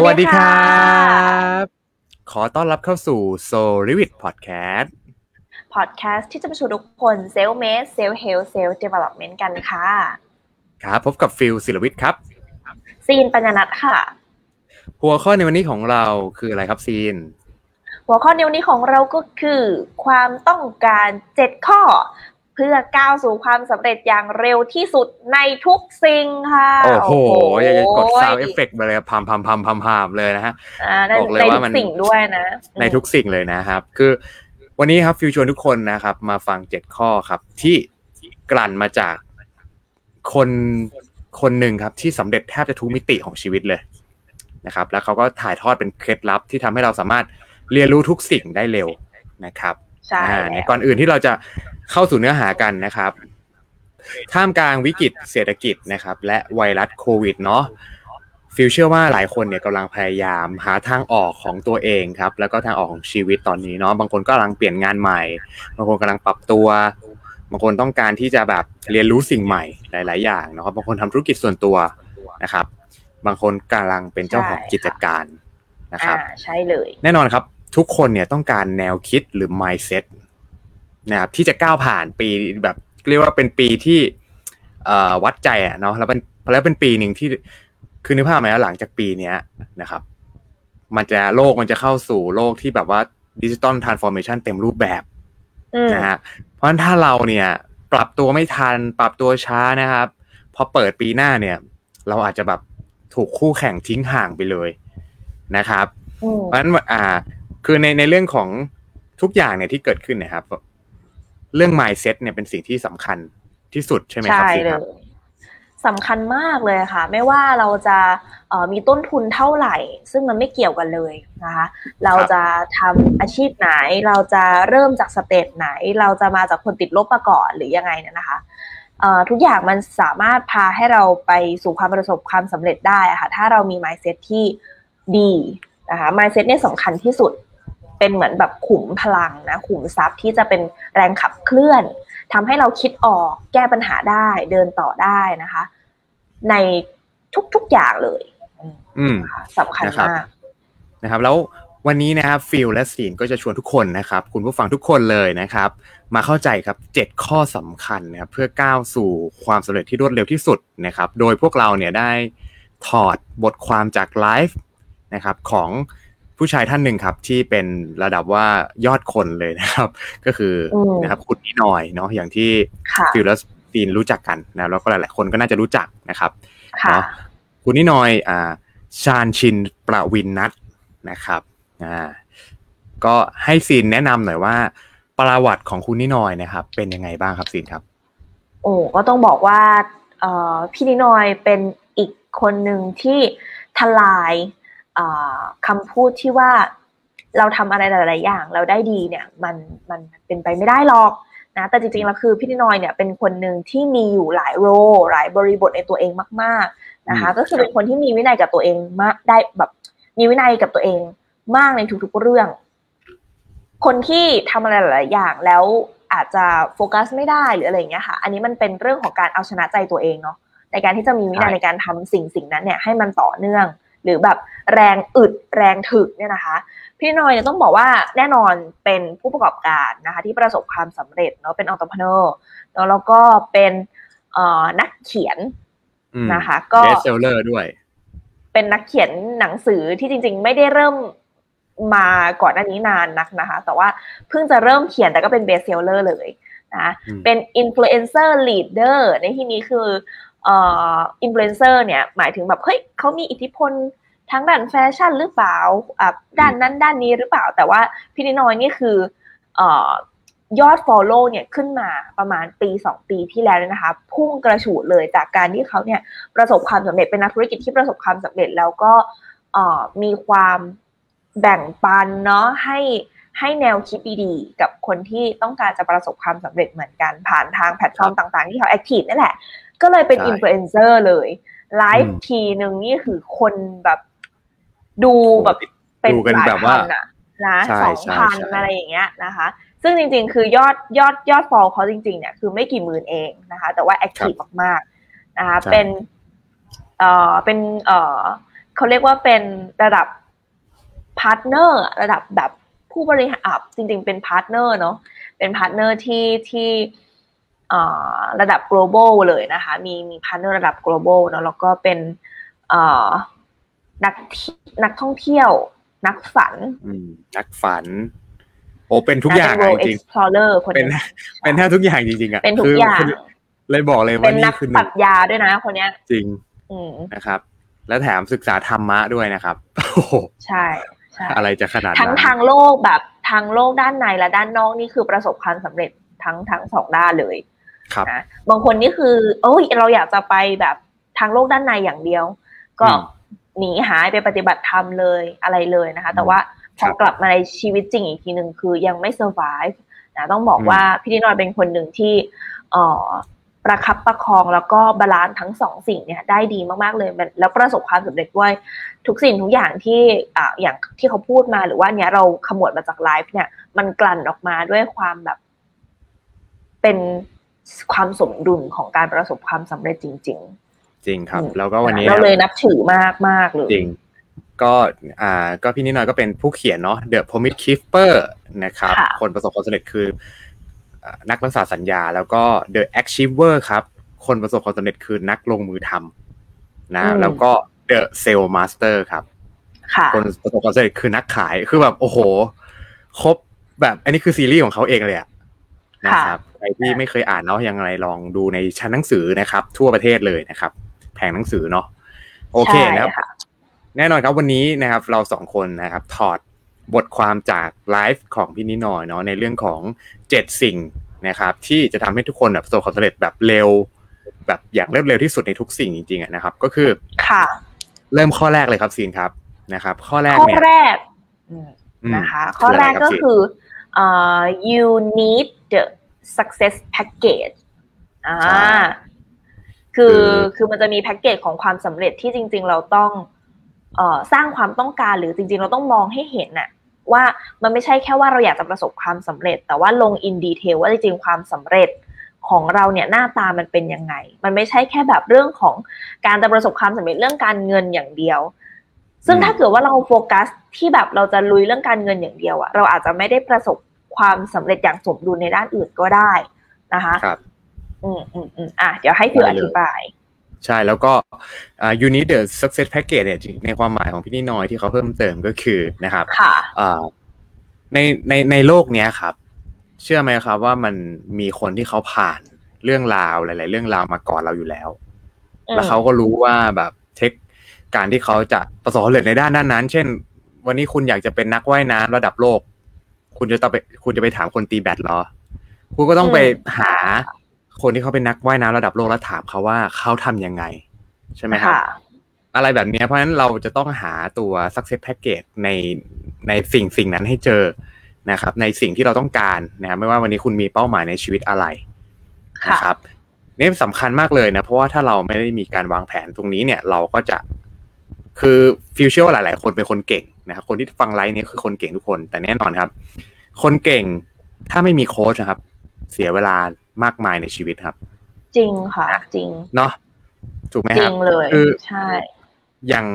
สวัสดีครับ ขอต้อนรับเข้าสู่ Soul r e v i t Podcast พอดแคสต์ที่จะมาชวนทุกคน self-made self-help self-development กันค่ะ ครับพบกับฟิลศิลวิทย์ครับ ซีนปัญญนัทค่ะ หัวข้อในวันนี้ของเราคืออะไรครับซีน หัวข้อในวันนี้ของเราก็คือ ความต้องการเจ็ดข้อเพื่อก้าวสู่ความสำเร็จอย่างเร็วที่สุดในทุกสิ่งค่ะ โอ้โหอยากจะกดซาวเอฟเฟกต์มาเลยพามพามพามพามพามเลยนะฮะอ่าในบอกเลยในว่าทุมันกสิ่งด้วยนะ ในทุกสิ่งเลยนะครับ คือวันนี้ครับฟิวชวนทุกคนนะครับ มาฟังเจ็ดข้อครับ ที่กลั่นมาจากคนคนหนึ่งครับ ที่สำเร็จแทบจะทุกมิติของชีวิตเลยนะครับ แล้วเขาก็ถ่ายทอดเป็นเคล็ดลับที่ทำให้เราสามารถเรียนรู้ทุกสิ่งได้เร็วนะครับใช่อ่าในแล้วก่อนอื่นที่เราจะ เข้าสู่เนื้อหากันนะครับ ท่ามกลางวิกฤตเศรษฐกิจนะครับ และไวรัสโควิดเนาะฟิวเชื่อว่าหลายคนเนี่ยกำลังพยายามหาทางออกของตัวเองครับ แล้วก็ทางออกของชีวิตตอนนี้เนาะบางคนก็กำลังเปลี่ยนงานใหม่บางคนกำลังปรับตัวบางคนต้องการที่จะแบบเรียนรู้สิ่งใหม่หลาย ๆ อย่างนะครับบางคนทำธุรกิจส่วนตัวนะครับ บางคนกำลังเป็นเจ้าของกิจการนะครับอ่าใช่เลย แน่นอนครับ ทุกคนเนี่ยต้องการแนวคิดหรือ mindset นะครับที่จะก้าวผ่านปีแบบเรียกว่าเป็นปีที่เอ่อวัดใจอะเนาะแล้วเป็นแล้วเป็นปีหนึ่งที่คือนึกภาพไหมว่าหลังจากปีเนี้ยนะครับ มันจะโลกมันจะเข้าสู่โลกที่แบบว่า digital transformation เต็มรูปแบบอืมนะฮะเพราะฉะนั้นถ้าเราเนี่ย ปรับตัวไม่ทัน ปรับตัวช้านะครับพอเปิดปีหน้าเนี่ย เราอาจจะแบบถูกคู่แข่งทิ้งห่างไปเลยนะครับอืมเพราะฉะนั้นอ่า คือในในเรื่องของทุกอย่างเนี่ยที่เกิดขึ้นเนะครับ เรื่อง mindset เนี่ยเป็นสิ่งที่สำคัญที่สุดใช่ไหมครับใช่พี่เลครับยสำคัญมากเลยค่ะ ไม่ว่าเราจะเอ่อมีต้นทุนเท่าไหร่ ซึ่งมันไม่เกี่ยวกันเลยนะคะ เราจะทำอาชีพไหน เราจะเริ่มจากสเตจไหน เราจะมาจากคนติดลบมาก่อนหรือยังไงเนี่ยนะคะเอ่อทุกอย่างมันสามารถพาให้เราไปสู่ความประสบความสำเร็จได้อะค่ะ ถ้าเรามี mindset ที่ดีนะคะ mindset เนี่ยสำคัญที่สุด เป็นเหมือนแบบขุมพลังนะขุมทรัพย์ที่จะเป็นแรงขับเคลื่อนทำให้เราคิดออกแก้ปัญหาได้เดินต่อได้นะคะ ในทุกๆอย่างเลย อืมนะคะสำคัญนะครับมากนะครับ แล้ววันนี้นะครับฟิลและซีนก็จะชวนทุกคนนะครับ คุณผู้ฟังทุกคนเลยนะครับ มาเข้าใจครับเจ็ดข้อสำคัญนะครับเพื่อก้าวสู่ความสำเร็จที่รวดเร็วที่สุดนะครับ โดยพวกเราเนี่ยได้ถอดบทความจากไลฟ์นะครับของ ผู้ชายท่านหนึ่งครับที่เป็นระดับว่ายอดคนเลยนะครับ ก็คืออมนะครับคุณนินอยเนาะอย่างที่ค่ะฟิลและซีนรู้จักกันนะแล้วก็หลาย ๆ คนก็น่าจะรู้จักนะครับค่ะเนาะคุณนินอยอ่าชาญชินประวินนัทนะครับอ่าก็ให้ซีนแนะนำหน่อยว่า ประวัติของคุณนินอยนะครับ เป็นยังไงบ้างครับซีนครับ โอ้ก็ต้องบอกว่าเอ่อพี่นินอยเป็นอีกคนหนึ่งที่ทลายเอ่อ คำพูดที่ว่าเราทำอะไรหลาย ๆ อย่าง เราได้ดีเนี่ยมันมันเป็นไปไม่ได้หรอกนะแต่จริงๆแล้วคือพี่นินอยเนี่ยเป็นคนหนึ่งที่มีอยู่หลายโรลหลายบริบทในตัวเองมาก ๆ นะคะอืมก็คือเป็นคนที่มีวินัยกับตัวเองมากได้แบบมีวินัยกับตัวเองมากในทุก ๆ เรื่อง คนที่ทำอะไรหลาย ๆ อย่างแล้วอาจจะโฟกัสไม่ได้หรืออะไรอย่างเงี้ยค่ะ อันนี้มันเป็นเรื่องของการเอาชนะใจตัวเองเนาะในการที่จะมีวินัยใช่ในการทำสิ่งสิ่งนั้นเนี่ยให้มันต่อเนื่อง หรือแบบแรงอึดแรงถึกเนี่ยนะคะพี่นอยเนี่ยต้องบอกว่าแน่นอนเป็นผู้ประกอบการนะคะที่ประสบความสำเร็จเนาะเป็นองค์ประกอบเนาะแล้วก็เป็นเอ่อนักเขียนอืมนะคะ ก็ best seller ด้วย เป็นนักเขียนหนังสือที่จริง ๆ ไม่ได้เริ่มมาก่อนหน้านี้นานนักนะคะ แต่ว่าเพิ่งจะเริ่มเขียนแต่ก็เป็น best seller เลยนะอืมเป็น influencer leader ในที่นี้คือเอินฟลูเอนเซอร์เนี่ยหมายถึงแบบเฮ้ยเขามีอิทธิพลทั้งด้านแฟชั่นหรือเปล่าด้านนั้นด้านนี้หรือเปล่า แต่ว่าพี่นิโนยนี่คือยอด follow เนี่ยขึ้นมาประมาณปี 2 ปีที่แล้วนะคะ พุ่งกระฉูดเลยจากการที่เขาเนี่ยประสบความสำเร็จเป็นนักธุรกิจที่ประสบความสำเร็จแล้วก็มีความแบ่งปันเนาะให้ให้แนวคิดดีๆ กับคนที่ต้องการจะประสบความสำเร็จเหมือนกันผ่านทางแพลตฟอร์มต่างๆ ที่เขา active นั่นแหละ ก็เลยเป็นใช่อินฟลูเอนเซอร์เลยอืมทีหนึ่งนี่คือคนแบบดูแบบเป็นดูกันหลายแบบว่าพันอะนะใช่สองใช่พันใช่อะไรอย่างเงี้ยนะคะ ซึ่งจริงๆ คือยอดยอดยอด follow เขาจริงๆเนี่ยคือไม่กี่หมื่นเองนะคะ แต่ว่า active มากๆนะคะใช่เป็นเอ่อเป็นเอ่อเขาเรียกว่าเป็นระดับ partner ระดับแบบผู้บริหารอะจริง ๆ เป็น partner เนาะเป็น partner ที่ที่อ่า ระดับ global เลยนะคะ มีมี partner ระดับ global เนาะแล้วก็เป็นอ่านักที่นักท่องเที่ยว นักฝันอืมนักฝัน โอ้เป็นทุกอย่างเป็นอะ world จริง explorer คนๆเป็นหนึงเป็นแทบทุกอย่างจริงๆอะเป็นทุกคือย่างคือเลยบอกเลยเป็ว่านนันี่กคือหปรันึ่งชญาด้วยนะคนเนี้ย จริงอืมนะครับ แล้วแถมศึกษาธรรมะด้วยนะครับโอ้โหใช่ใช่อะไรจะขนาดทั้งนั้นทางโลกแบบทางโลกด้านในและด้านนอกนี่คือประสบความสำเร็จทั้งทั้งสองด้านเลยครับ นะบางคนนี่คือ โอ้ยเราอยากจะไปแบบทางโลกด้านในอย่างเดียว ก็อืมหนีหายไปปฏิบัติธรรมเลยอะไรเลยนะคะ แต่ว่าพอครับกลับมาในชีวิตจริงอีกทีหนึ่งคือยังไม่ survive นะต้องบอกอืมว่าพี่นินอยเป็นคนหนึ่งที่เอ่อประคับประคองแล้วก็ balance ทั้งสองสิ่งเนี่ยได้ดีมากๆเลยมันแล้วประสบความสำเร็จด้วยทุกสิ่งทุกอย่างที่อ่าอย่างที่เขาพูดมาหรือว่าเนี้ยเราขมวดมาจากไลฟ์เนี่ย มันกลั่นออกมาด้วยความแบบ เป็น ความสมดุลของการประสบความสำเร็จจริงจริงครับอืมแล้วก็วันนี้เรานะเลยนับถือมากมากๆเลยจริงก็อ่าก็พี่นิดหน่อยก็เป็นผู้เขียนเนาะ The Promise Keeper นะครับค่ะคนประสบความสำเร็จคืออ่านักรักษาสัญญา แล้วก็ The Achiever ครับ คนประสบความสำเร็จคือนักลงมือทำนะ แล้วก็ The Sale Master ครับค่ะคนประสบความสำเร็จคือนักขายคือแบบโอ้โห ครบแบบอันนี้คือซีรีส์ของเขาเองเลยอะนะครับ ใครที่ไม่เคยอ่านเนาะยังไงลองดูในชั้นหนังสือนะครับ ทั่วประเทศเลยนะครับ แผงหนังสือเนาะโอเคใช่นะครับค่ะแน่นอนครับวันนี้นะครับ เราสองคนนะครับ ถอดบทความจากไลฟ์ของพี่นิดหน่อยเนาะในเรื่องของเจ็ดสิ่งนะครับ ที่จะทำให้ทุกคนแบบประสบความสำเร็จแบบเร็ว แบบอย่างรวดเร็วที่สุดในทุกสิ่งจริงๆอะนะครับ ก็คือค่ะ เริ่มข้อแรกเลยครับซีนครับนะครับ ข้อแรกข้อเนี่ยแรกอืมอืมนะคะ ข้อแรกก็ซีนคือเอ่อ you need the success package อ่าใช่คือคือคือมันจะมีแพ็กเกจของความสำเร็จที่จริง ๆ เราต้องเอ่อสร้างความต้องการหรือจริง ๆ เราต้องมองให้เห็นน่ะว่ามันไม่ใช่แค่ว่าเราอยากจะประสบความสำเร็จ แต่ว่าลงอินดีเทลว่าจริงๆความสำเร็จของเราเนี่ยหน้าตามันเป็นยังไง มันไม่ใช่แค่แบบเรื่องของการจะประสบความสำเร็จเรื่องการเงินอย่างเดียว ซึ่งอืมถ้าเกิดว่าเราโฟกัสที่แบบเราจะลุยเรื่องการเงินอย่างเดียวอะเราอาจจะไม่ได้ประสบ ความสำเร็จอย่างสมดุลในด้านอื่นก็ได้นะคะครับอืมอืมอืมอะเดี๋ยวให้คือได้อเลยธิบายใช่แล้วก็อ่า you need the success package เนี่ยจริงในความหมายของพี่นิดหน่อยที่เขาเพิ่มเติมก็คือนะครับค่ะอ่าในในในโลกเนี้ยครับ เชื่อไหมครับว่ามันมีคนที่เขาผ่านเรื่องราวหลาย ๆ เรื่องราวมาก่อนเราอยู่แล้วอืมแล้วเขาก็รู้ว่าแบบเทคการที่เขาจะประสบความสำเร็จในด้านด้านนั้น เช่น วันนี้คุณอยากจะเป็นนักว่ายน้ำระดับโลก คุณจะต้องไปคุณจะไปถามคนตีแบดเหรอ คุณก็ต้องไปหาคนที่เขาเป็นนักว่ายน้ำระดับโลกแล้วถามเขาว่าเขาทำยังไง ใช่ไหมครับค่ะอะไรแบบเนี้ยเพราะฉะนั้นเราจะต้องหาตัว success package ในในสิ่งสิ่งนั้นให้เจอนะครับ ในสิ่งที่เราต้องการนะครับไม่ว่าวันนี้คุณมีเป้าหมายในชีวิตอะไรค่ะนะครับนี่สำคัญมากเลยนะ เพราะว่าถ้าเราไม่ได้มีการวางแผนตรงนี้เนี่ย เราก็จะคือฟิวเชื่อว่าหลาย ๆ คนเป็นคนเก่งนะครับคนที่ฟังไลฟ์นี้คือคนเก่งทุกคน แต่แน่นอนครับ คนเก่งถ้าไม่มีโค้ชนะครับ เสียเวลามากมายในชีวิตครับ จริงค่ะ จริงเนาะถูกไหมคริรับจริงเลยคือใช่ อย่าง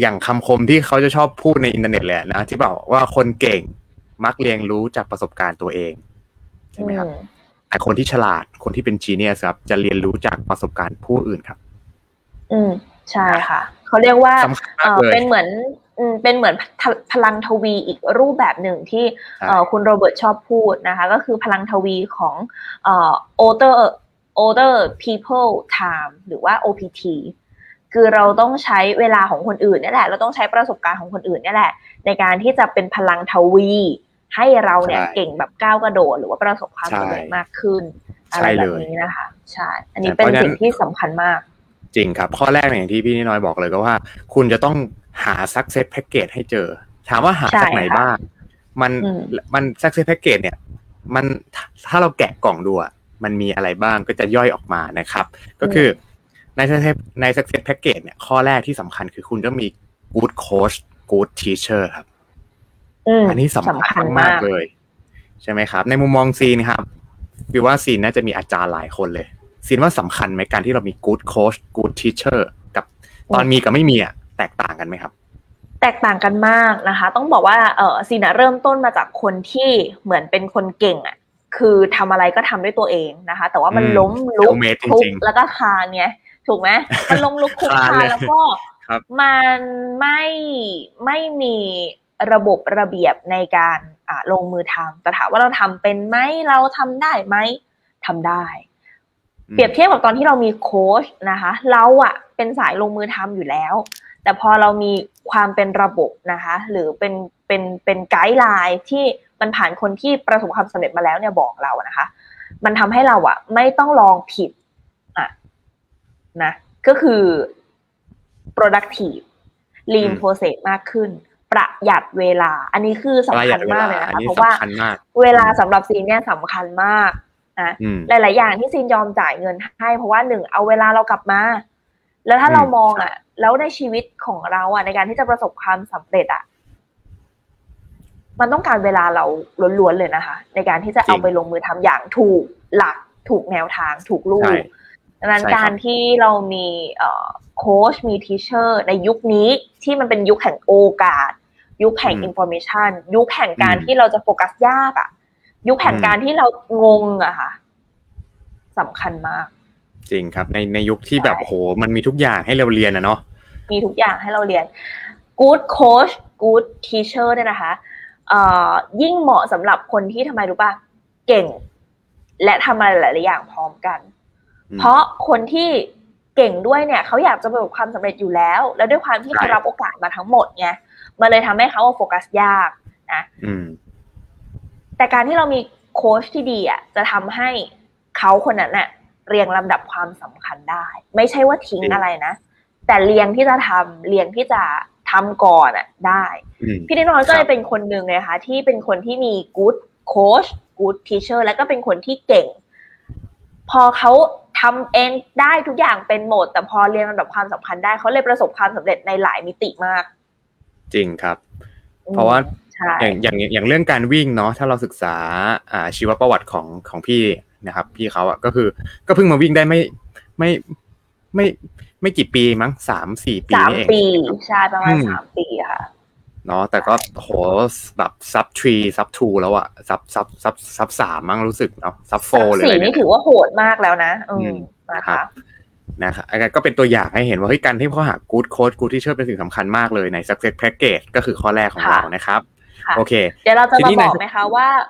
อย่างคำคมที่เขาจะชอบพูดในอินเทอร์เน็ตเลยนะที่บอกว่าคนเก่งมักเรียนรู้จากประสบการณ์ตัวเองใช่ไหมครับอืมแต่คนที่ฉลาดคนที่เป็น genius ครับ จะเรียนรู้จากประสบการณ์ผู้อื่นครับ อืมใช่ค่ะ เขาเรียกว่าสำคัญเอมากเลยเออเป็นเหมือนอืม เป็นเหมือนพลพลังทวีอีกรูปแบบหนึ่งที่ใช่เอ่อคุณโรเบิร์ตชอบพูดนะคะ ก็คือพลังทวีของเอ่อ older older people time หรือว่า OPT คือเราต้องใช้เวลาของคนอื่นนี่แหละ เราต้องใช้ประสบการณ์ของคนอื่นนี่แหละ ในการที่จะเป็นพลังทวี ให้เราเนี่ยใช่เก่งแบบก้าวกระโดดหรือว่าประสบความสำเร็จใช่มากขึ้นอะไรใช่แบเลบยนี้นะคะ ใช่ อันนี้ใช่เป็นเพราะฉะนั้นสิ่งที่สำคัญมาก จริงครับ ข้อแรกเนี่ยอย่างที่พี่นิดน้อยบอกเลยก็ว่า คุณจะต้อง หา success package ให้เจอ ถามว่าหาใช่จากไหนค่ะบ้าง มันอืมมัน success package เนี่ย มันถ้าเราแกะกล่องดูอะมันมีอะไรบ้างก็จะย่อยออกมานะครับ ก็คือใน success ใน success package เนี่ย ข้อแรกที่สำคัญคือคุณต้องมี good coach good teacher ครับอืมอันนี้สำคัญมากเลย ใช่ไหมครับ ในมุมมองซีนครับวิวว่าซีนน่าจะมีอาจารย์หลายคนเลยซีนว่าสำคัญไหมการที่เรามี good coach good teacher กับตอนมีกับไม่มีอะ แตกต่างกันไหมครับ แตกต่างกันมากนะคะ ต้องบอกว่าเออซีนะเริ่มต้นมาจากคนที่เหมือนเป็นคนเก่งอะคือทำอะไรก็ทำด้วยตัวเองนะคะ แต่ว่ามันอืมล้มลุก self-made ทุกจริงๆแล้วก็คานไงถูกไหมมันล้มลุกคลุกคลานคลานเลยแล้วก็ครับมันไม่ไม่มีระบบระเบียบในการอ่าลงมือทำแต่ถามว่าเราทำเป็นไหมเราทำได้ไหมทำได้ เปรียบเทียบกับตอนที่เรามีโค้ชนะคะ เราอะเป็นสายลงมือทำอยู่แล้ว แต่พอเรามีความเป็นระบบนะคะ หรือเป็นเป็นเป็นไกด์ไลน์ที่มันผ่านคนที่ประสบความสำเร็จมาแล้วเนี่ยบอกเราอะนะคะ มันทำให้เราอะไม่ต้องลองผิดอะนะก็คือ productive lean อืม process มากขึ้น ประหยัดเวลา อันนี้คือสำคัญมากเลยนะอันคะนี้เพราะว่าสำคัญมากเวลาสำหรับซีนเนี่ยสำคัญมากนะอืมหลาย ๆ อย่างที่ซีนยอมจ่ายเงินให้ เพราะว่าหนึ่งเอาเวลาเรากลับมา แล้วถ้าอืมเรามองอะ แล้วในชีวิตของเราอะในการที่จะประสบความสำเร็จอะมันต้องการเวลาเราล้วนๆเลยนะคะ ในการที่จะเอาไปลงมือทำอย่างถูกหลักถูกแนวทางถูกลูกใช่ดังนั้นใช่ครับการที่เรามีเอ่อโค้ชมีทีเชอร์ในยุคนี้ที่มันเป็นยุคแห่งโอกาส ยุคแห่งอินโฟ a t ชันยุคแห่งการที่เราจะโฟกัสยากอะยุคแห่งการที่เรางงอะค่ะสำคัญมาก จริงครับ ในในยุคที่แบบใช่โหมันมีทุกอย่างให้เราเรียนอะเนาะมีทุกอย่างให้เราเรียน good coach good teacher เนี่ยนะคะเอ่อยิ่งเหมาะสำหรับคนที่ทำไมรู้ป่ะเก่ง และทำอะไรหลาย ๆ อย่างพร้อมกันอืมเพราะคนที่เก่งด้วยเนี่ยเขาอยากจะประสบความสำเร็จอยู่แล้ว แล้วด้วยความที่ใช่เขารับโอกาสมาทั้งหมดไงมันเลยทำให้เขาโฟกัสยากนะอืมแต่การที่เรามีโค้ชที่ดีอะจะทำให้เขาคนนั้นน่ะ เรียงลำดับความสำคัญได้ ไม่ใช่ว่าทิ้งจริงอะไรนะ แต่เรียงที่จะทำเรียงที่จะทำก่อนอะได้อืมพี่นิดนอนก็คเลรัยบเป็นคนหนึ่งเลยค่ะที่เป็นคนที่มี good coach good teacher แล้วก็เป็นคนที่เก่ง พอเขาทำเองได้ทุกอย่างเป็นหมด แต่พอเรียนลำดับความสำคัญได้เขาเลยประสบความสำเร็จในหลายมิติมาก จริงครับอืมเพราะว่าใช่อย่างอย่างอย่างเรื่องการวิ่งเนาะถ้าเราศึกษาอ่าชีวประวัติของของพี่ นะครับ พี่เขาอะก็คือ ก็เพิ่งมาวิ่งได้ไม่ไม่ไม่ไม่กี่ปีมั้งสามสี่ปีสามนี่เองปีใช่ประมาณอืมสามปีค่ะเนาะแต่ก็โหแบบ sub three sub two แล้วอะ sub sub sub sub สามมั้งรู้สึกเนาะ sub four เลยสี่อะไรนี่เนี่ยถือว่าโหดมากแล้วนะอืมอืมนะครัคะบนะครับอันนั้นก็เป็นตัวอย่างให้เห็นว่าเฮ้ยการที่เขาหา good coach good teacher เป็นสิ่งสำคัญมากเลยใน success package ก็คือข้อแรกของค่ะเรานะครับค่ะโอเค เดี๋ยวเราจะทีมานี้บในอกไหมคะว่าเอ่ครัอบ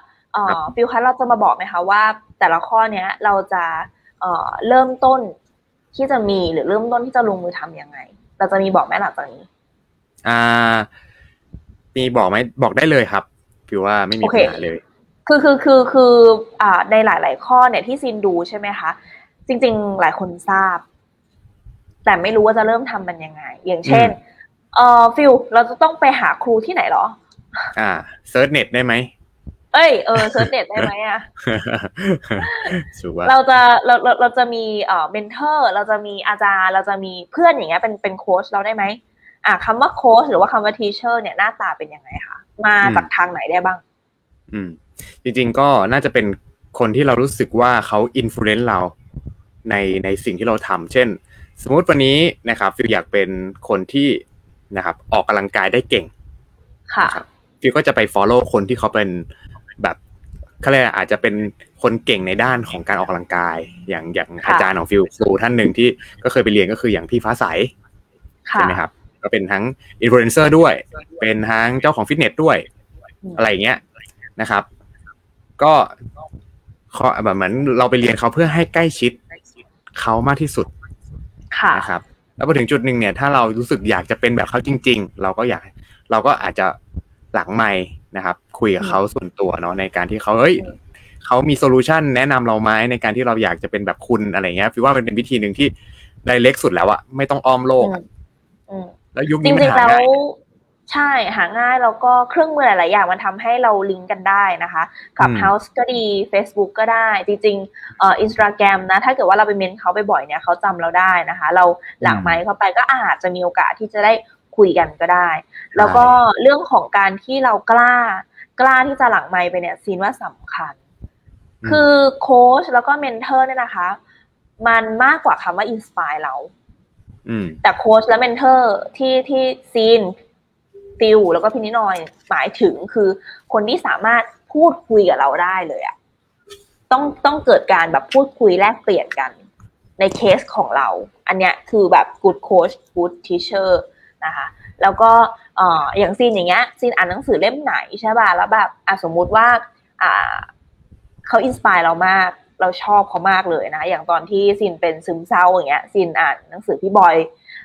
ฟิลคัสเราจะมาบอกไหมคะว่า แต่ละข้อเนี้ยเราจะเอ่อเริ่มต้นที่จะมีหรือเริ่มต้นที่จะลงมือทำยังไง เราจะมีบอกไหมหลังจากนี้ อ่า มีบอกไหมบอกได้เลยครับพิวว่าไม่มีโอเคปัญหาเลย คือคือคือคืออ่าในหลาย ๆ ข้อเนี่ยที่ซินดูใช่ไหมคะจริง ๆ หลายคนทราบ แต่ไม่รู้ว่าจะเริ่มทำมันยังไง อย่างเช่น เอ่อฟิลเราจะต้องไปหาครูที่ไหนเหรอ อ่า search net ได้ไหม เอ้ยเออ search net ได้ไหมอะ sure เราจะเราเราเราจะมีเอ่อ mentor เราจะมีอาจารย์ เราจะมีเพื่อนอย่างเงี้ยเป็นเป็นโค้ชเราได้ไหมอะคำว่าโค้ชหรือว่าคำว่าทีเชอร์เนี่ยหน้าตาเป็นยังไงคะมาจากทางไหนได้บ้าง อืม จริง ๆ ก็น่าจะเป็นคนที่เรารู้สึกว่าเขาอิม l u เ n น e เราในในสิ่งที่เราทำเช่น สมมติวันนี้นะครับฟิวอยากเป็นคนที่นะครับ ออกกำลังกายได้เก่ง ค่ะนะครับฟิวก็จะไป follow คนที่เขาเป็น แบบเขาเรียกอะไรอาจจะเป็นคนเก่งในด้านของการออกกำลังกาย อย่างอย่างค่ะอาจารย์ของฟิวครูท่านหนึ่งที่ก็เคยไปเรียนก็คืออย่างพี่ฟ้าใสค่ะใช่ไหมครับ ก็เป็นทั้งอินฟลูเอนเซอร์ด้วย เป็นทั้งเจ้าของฟิตเนสด้วยอืมอะไรอย่างเงี้ยนะครับ ก็เขาแบบเหมือนเราไปเรียนเขาเพื่อให้ใกล้ชิดเขามากที่สุดค่ะนะครับ แล้วพอถึงจุดหนึ่งเนี่ย ถ้าเรารู้สึกอยากจะเป็นแบบเขาจริง ๆ เราก็อยาก เราก็อาจจะหลังไม่ นะครับ คุยกับเขาส่วนตัวเนาะในการที่เขาเอ้ยอืมเขามี solution แนะนำเราไหมในการที่เราอยากจะเป็นแบบคุณอะไรเงี้ยฟิวว่ามันเป็นวิธีหนึ่งที่ direct สุดแล้วอะไม่ต้องอ้อมโลกอะอืมอืมแล้วยุคนี้มันจริงๆแล้วหาง่ายใช่หาง่ายแล้วก็เครื่องมือหลาย ๆ อย่างมันทำให้เราลิงก์กันได้นะคะกับอืม House ก็ดี Facebook ก็ได้ จริงๆเอ่ออินสตาแกรมนะ ถ้าเกิดว่าเราไป mention เขาบ่อยๆเนี่ยเขาจำเราได้นะคะ เราหลังไมค์เข้าไปก็อาจจะมีโอกาสที่จะได้ คุยกันก็ได้ แล้วก็เรื่องของการที่เรากล้ากล้าที่จะหลังไมค์ไปเนี่ยซีนว่าสำคัญคือโค้ชแล้วก็ mentor เนี่ยนะคะ มันมากกว่าคำว่า inspire เราอืมแต่โค้ชและ mentor ที่ที่ซีนฟิลแล้วก็พินินอยหมายถึงคือคนที่สามารถพูดคุยกับเราได้เลยอะต้องต้องเกิดการแบบพูดคุยแลกเปลี่ยนกัน ในเคสของเรา อันเนี้ยคือแบบ good coach good teacher นะคะ แล้วก็เอ่ออย่างซีนอย่างเงี้ยซีนอ่านหนังสือเล่มไหนใช่ป่ะแล้วแบบอะสมมุติว่าอ่าเขา inspire เรามากเราชอบเขามากเลยนะ อย่างตอนที่ซีนเป็นซึมเศร้าอย่างเงี้ยซีนอ่านหนังสือพี่บอย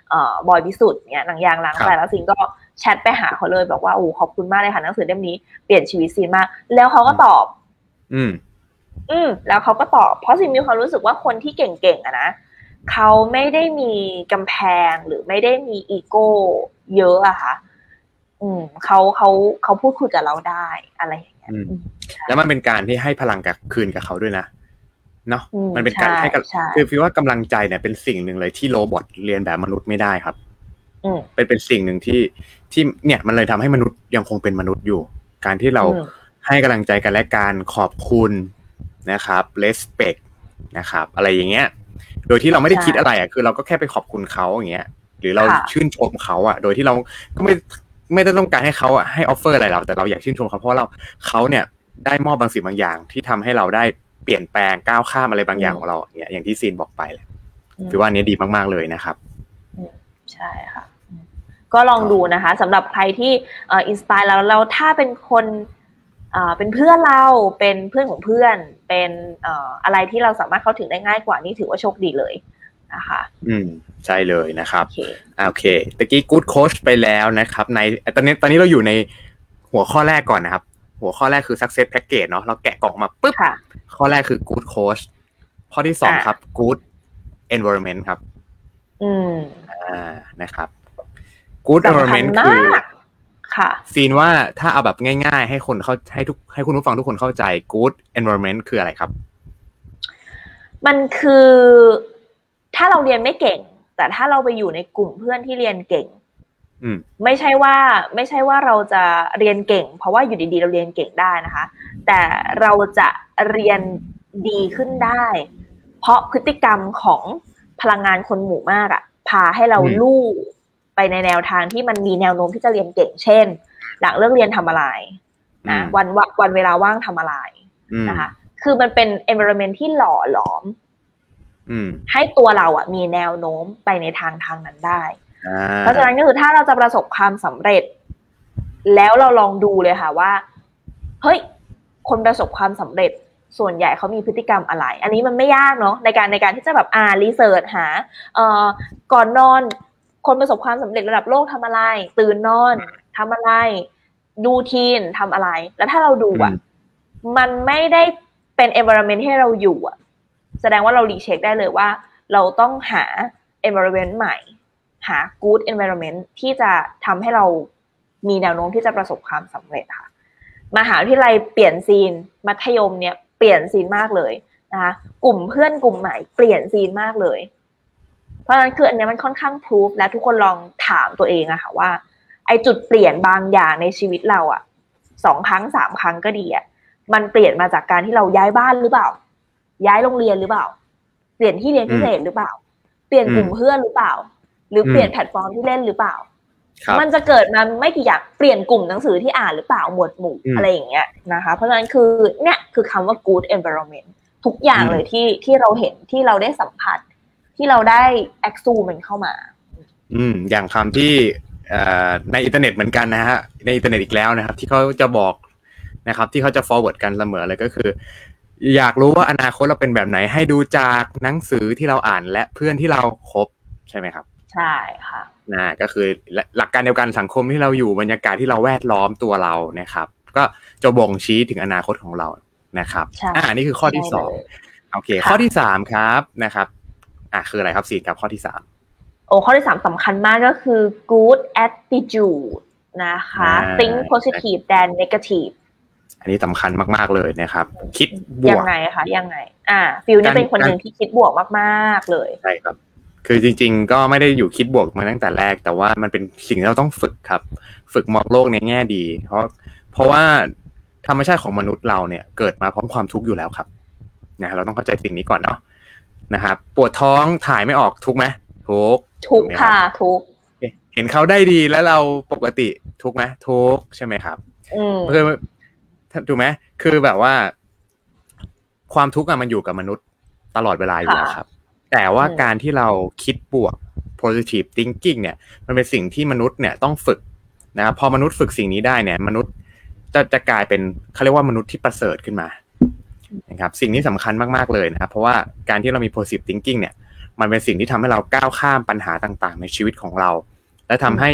เอ่อบอยพิสุทธิ์เงี้ยหนังยางล้างใจแล้วซีนก็แชทไปหาเขาเลยบอกว่าโอ้ขอบคุณมากเลยค่ะหนังสือเล่มนี้เปลี่ยนชีวิตซีนมาก แล้วเขาก็ตอบ อืม อืม แล้วเขาก็ตอบ เพราะซินมีความรู้สึกว่าคนที่เก่งๆอะนะ เขาไม่ได้มีกำแพงหรือไม่ได้มีอีโก้เยอะอะค่ะ อืมเขาเขาเขาพูดคุยกับเราได้อะไรอย่างเงี้ยอืมอืมแล้วมันเป็นการที่ให้พลังกับคืนกับเขาด้วยนะเนาะอืมมันเป็นการใช่ให้กับใช่คือพี่ว่ากำลังใจเนี่ยเป็นสิ่งหนึ่งเลยที่โรบอทเรียนแบบมนุษย์ไม่ได้ครับอืมเป็นเป็นสิ่งหนึ่งที่ที่เนี่ยมันเลยทำให้มนุษย์ยังคงเป็นมนุษย์อยู่ การที่เราอืมให้กำลังใจกันและการขอบคุณนะครับ respect นะครับ อะไรอย่างเงี้ย โดยที่เราไม่ได้คิดอะไรอะคือเราก็แค่ไปขอบคุณเขาอย่างเงี้ย หรือเราค่ะชื่นชมเขาอะ โดยที่เราก็ไม่ไม่ได้ต้องการให้เขาอะให้ offer อะไรเราแต่เราอยากชื่นชมเขาเพราะว่าเราเขาเนี่ยได้มอบบางสิ่งบางอย่างที่ทำให้เราได้เปลี่ยนแปลงก้าวข้ามอะไรบางอย่างของเราเนี่ยอย่างที่ซีนบอกไปเลยอืมคือว่าอันนี้ดีมาก ๆเลยนะครับใช่ค่ะอืมก็ลองดูนะคะสำหรับใครที่เอ่ inspire เราเราถ้าเป็นคน เอ่อเป็นเพื่อนเราเป็นเพื่อนของเพื่อน เป็นเอ่ออะไรที่เราสามารถเข้าถึงได้ง่ายกว่านี่ถือว่าโชคดีเลยนะคะอืมใช่เลยนะครับโอเคอ่าโอเคตะกี้ good coach ไปแล้วนะครับ ในตอนนี้ตอนนี้เราอยู่ในหัวข้อแรกก่อนนะครับ หัวข้อแรกคือ success package เนาะเราแกะกล่องมาปุ๊บค่ะข้อแรกคือ good coach ข้อที่สองอ่าครับ good environment ครับ อืมอ่านะครับ good สำคัญ environment มาคือก ค่ะซีนว่าถ้าเอาแบบง่าย ๆ ให้คนเข้าให้ทุกให้คุณผู้ฟังทุกคนเข้าใจ good environment คืออะไรครับ มันคือถ้าเราเรียนไม่เก่ง แต่ถ้าเราไปอยู่ในกลุ่มเพื่อนที่เรียนเก่งอืมไม่ใช่ว่าไม่ใช่ว่าเราจะเรียนเก่ง เพราะว่าอยู่ดีๆ เราเรียนเก่งได้นะคะ แต่เราจะเรียนดีขึ้นได้ เพราะพฤติกรรมของพลังงานคนหมู่มากอะพาให้เราอืมลู่ ไปในแนวทางที่มันมีแนวโน้มที่จะเรียนเก่งเช่น หลังเลิกเรียนทำอะไรนะอืมวันวะวันเวลาว่างทำอะไรอืมนะคะคือมันเป็น environment ที่หล่อหลอมอืมให้ตัวเราอะมีแนวโน้มไปในทางทางนั้นได้อ่าเพราะฉะนั้นก็คือถ้าเราจะประสบความสำเร็จ แล้วเราลองดูเลยค่ะว่า เฮ้ย คนประสบความสำเร็จส่วนใหญ่เขามีพฤติกรรมอะไร อันนี้มันไม่ยากเนาะในการในการที่จะแบบอ่านรีเสิร์ชหาเอ่อก่อนนอน คนประสบความสำเร็จระดับโลกทำอะไร ตื่นนอนทำอะไร ดูทีนทำอะไร แล้วถ้าเราดูอะ มันไม่ได้เป็น environment ให้เราอยู่อะ แสดงว่าเรารีเช็คได้เลยว่า เราต้องหา environment ใหม่ หา good environment ที่จะทำให้เรามีแนวโน้มที่จะประสบความสำเร็จค่ะมหาวิทยาลัยเปลี่ยนซีน มัธยมเนี่ยเปลี่ยนซีนมากเลยนะคะกลุ่มเพื่อนกลุ่มใหม่เปลี่ยนซีนมากเลย เพราะฉะนั้นคืออันเนี้ยมันค่อนข้างพูฟและทุกคนลองถามตัวเองอะค่ะว่า ไอจุดเปลี่ยนบางอย่างในชีวิตเราอะสองครั้งสามครั้งก็ดีอะมันเปลี่ยนมาจากการที่เราย้ายบ้านหรือเปล่า ย้ายโรงเรียนหรือเปล่า เปลี่ยนที่เรียนพิเศษหรือเปล่า เปลี่ยนกลุ่มเพื่อนหรือเปล่า หรือเปลี่ยนแพลตฟอร์มที่เล่นหรือเปล่าครับมันจะเกิดมาไม่กี่อย่างเปลี่ยนกลุ่มหนังสือที่อ่านหรือเปล่าหมวดหมู่อืมอะไรอย่างเงี้ยนะคะ เพราะฉะนั้นคือเนี่ยคือคำว่า good environment ทุกอย่างอืมเลยที่ที่เราเห็นที่เราได้สัมผัส ที่เราได้ a c ซูมันเข้ามา อืม อย่างคำที่เอ่อในอินเทอร์เน็ตเหมือนกันนะฮะ ในอินเทอร์เน็ตอีกแล้วนะครับ ที่เขาจะบอกนะครับ ที่เขาจะ forward กันเสมอเลยก็คือ อยากรู้ว่าอนาคตเราเป็นแบบไหนให้ดูจากหนังสือที่เราอ่านและเพื่อนที่เราคบใช่ไหมครับ ใช่ค่ะนะก็คือหลักการเดียวกันสังคมที่เราอยู่บรรยากาศที่เราแวดล้อมตัวเรานะครับ ก็จะบ่งชี้ถึงอนาคตของเรานะครับใช่อ่านี่คือข้อที่ใช่สองเลยโอเคค่ะข้อที่สามครับนะครับ อ่าคืออะไรครับสีครับข้อที่สามโอ้ข้อที่สามสำคัญมากก็คือ good attitude นะคะอ่า think positive than negative อันนี้สำคัญมาก ๆ เลยนะครับ คิดบยัวงกไงคะยังไง อ่า ฟิลเนี่ยการเป็นคนหนึ่งที่คิดบวกมาก ๆ เลยใช่ครับ คือจริง ๆ ก็ไม่ได้อยู่คิดบวกมาตั้งแต่แรก แต่ว่ามันเป็นสิ่งที่เราต้องฝึกครับ ฝึกมองโลกในแง่ดี เพราะ เพราะว่าธรรมชาติของมนุษย์เราเนี่ย เกิดมาพร้อมความทุกข์อยู่แล้วครับนะเราต้องเข้าใจสิ่งนี้ก่อนเนาะ นะครับปวดท้องถ่ายไม่ออกทุกข์ไหมทุกข์ทุกถูกไหมครับค่ะทุกเห็นเขาได้ดีแล้วเราปกติทุกข์ไหมทุกข์ใช่ไหมครับอืมคือถูกไหมคือแบบว่า ความทุกข์อะมันอยู่กับมนุษย์ตลอดเวลาอยู่แล้วครับ แต่ว่าอืมการที่เราคิดบวก positive thinking เนี่ย มันเป็นสิ่งที่มนุษย์เนี่ยต้องฝึกนะครับพอมนุษย์ฝึกสิ่งนี้ได้เนี่ย มนุษย์จะจะกลายเป็นเขาเรียกว่ามนุษย์ที่ประเสริฐขึ้นมา นะครับสิ่งนี้สำคัญมากๆเลยนะครับ เพราะว่าการที่เรามี positive thinking เนี่ยมันเป็นสิ่งที่ทำให้เราก้าวข้ามปัญหาต่างๆ ในชีวิตของเรา และทำให้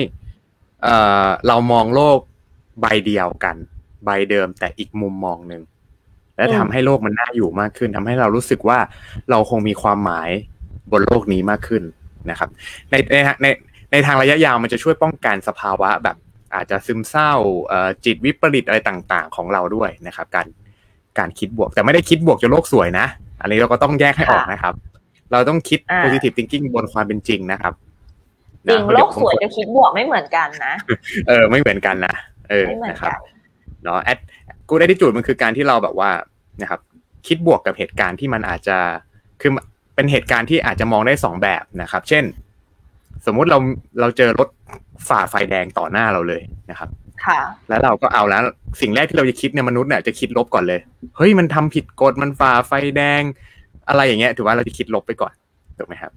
เอ่อเรามองโลกใบเดียวกัน ใบเดิมแต่อีกมุมมองหนึ่งและอืมทำให้โลกมันน่าอยู่มากขึ้นทำให้เรารู้สึกว่าเราคงมีความหมายบนโลกนี้มากขึ้นนะครับ ในในในในทางระยะยาวมันจะช่วยป้องกันสภาวะแบบอาจจะซึมเศร้าจิตวิปริตอะไรต่างๆ ของเราด้วยนะครับ การ การคิดบวก แต่ไม่ได้คิดบวกจนโลกสวยนะ อันนี้เราก็ต้องแยกให้ออกนะครับ เราต้องคิดอ่า positive thinking บนความเป็นจริงนะครับจริงนะโลเดี๋กผมสวยกับคิดบวกไม่เหมือนกันนะ เออ ไม่เหมือนกันนะเออไม่เหมือนนะครับกันเนาะแอดกูได้ที่จุดมันคือการที่เราแบบว่านะครับ คิดบวกกับเหตุการณ์ที่มันอาจจะคือเป็นเหตุการณ์ที่อาจจะมองได้สองแบบนะครับ เช่น สมมุติเราเราเจอรถฝ่าไฟแดงต่อหน้าเราเลยนะครับ ค่ะแล้วเราก็เอาแล้วสิ่งแรกที่เราจะคิดเนี่ยมนุษย์เนี่ยจะคิดลบก่อนเลยเฮ้ยมันทำผิดกฎมันฝ่าไฟแดง อะไรอย่างเงี้ยถือว่าเราจะคิดลบไปก่อนถูกไหมครับ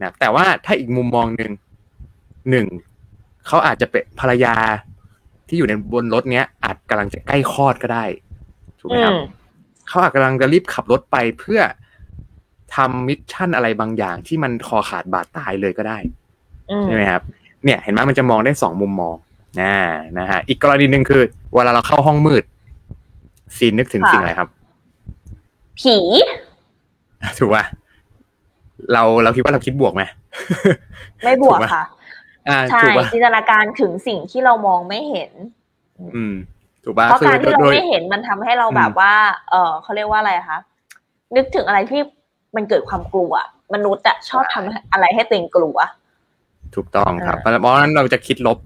นะแต่ว่าถ้าอีกมุมมองหนึ่งหนึ่งเขาอาจจะเป็นภรรยาที่อยู่ในบนรถเนี้ย อาจกำลังจะใกล้คลอดก็ได้ถูกไหมอืครับมเขาอาจกำลังจะรีบขับรถไปเพื่อทำมิชชั่นอะไรบางอย่างที่มันคอขาดบาดตายเลยก็ได้อืมใช่ไหมครับ เนี่ย เห็นไหมมันจะมองได้สองมุมมอง นะนะฮะอีกกรณีหนึ่งคือ เวลาเราเข้าห้องมืด ซีนนึกถึงสิ่งอะไรครับ ผีถูกป่ะเราเราคิดว่าเราคิดบวกไหมไม่บวกถูกปะค่ะอ่าใช่ถูกป่ะจินตนาการถึงสิ่งที่เรามองไม่เห็น อืม ถูกป่ะเพราะคือการที่เราโดยไม่เห็นมันทำให้เราอืมแบบว่า เออเขาเรียกว่าอะไรคะนึกถึงอะไรที่มันเกิดความกลัว มนุษย์อะชอบทำอะไรให้ตัวเองกลัวถูกต้องครับเพอ่าราะเพราะฉะนั้นเราจะคิดลบ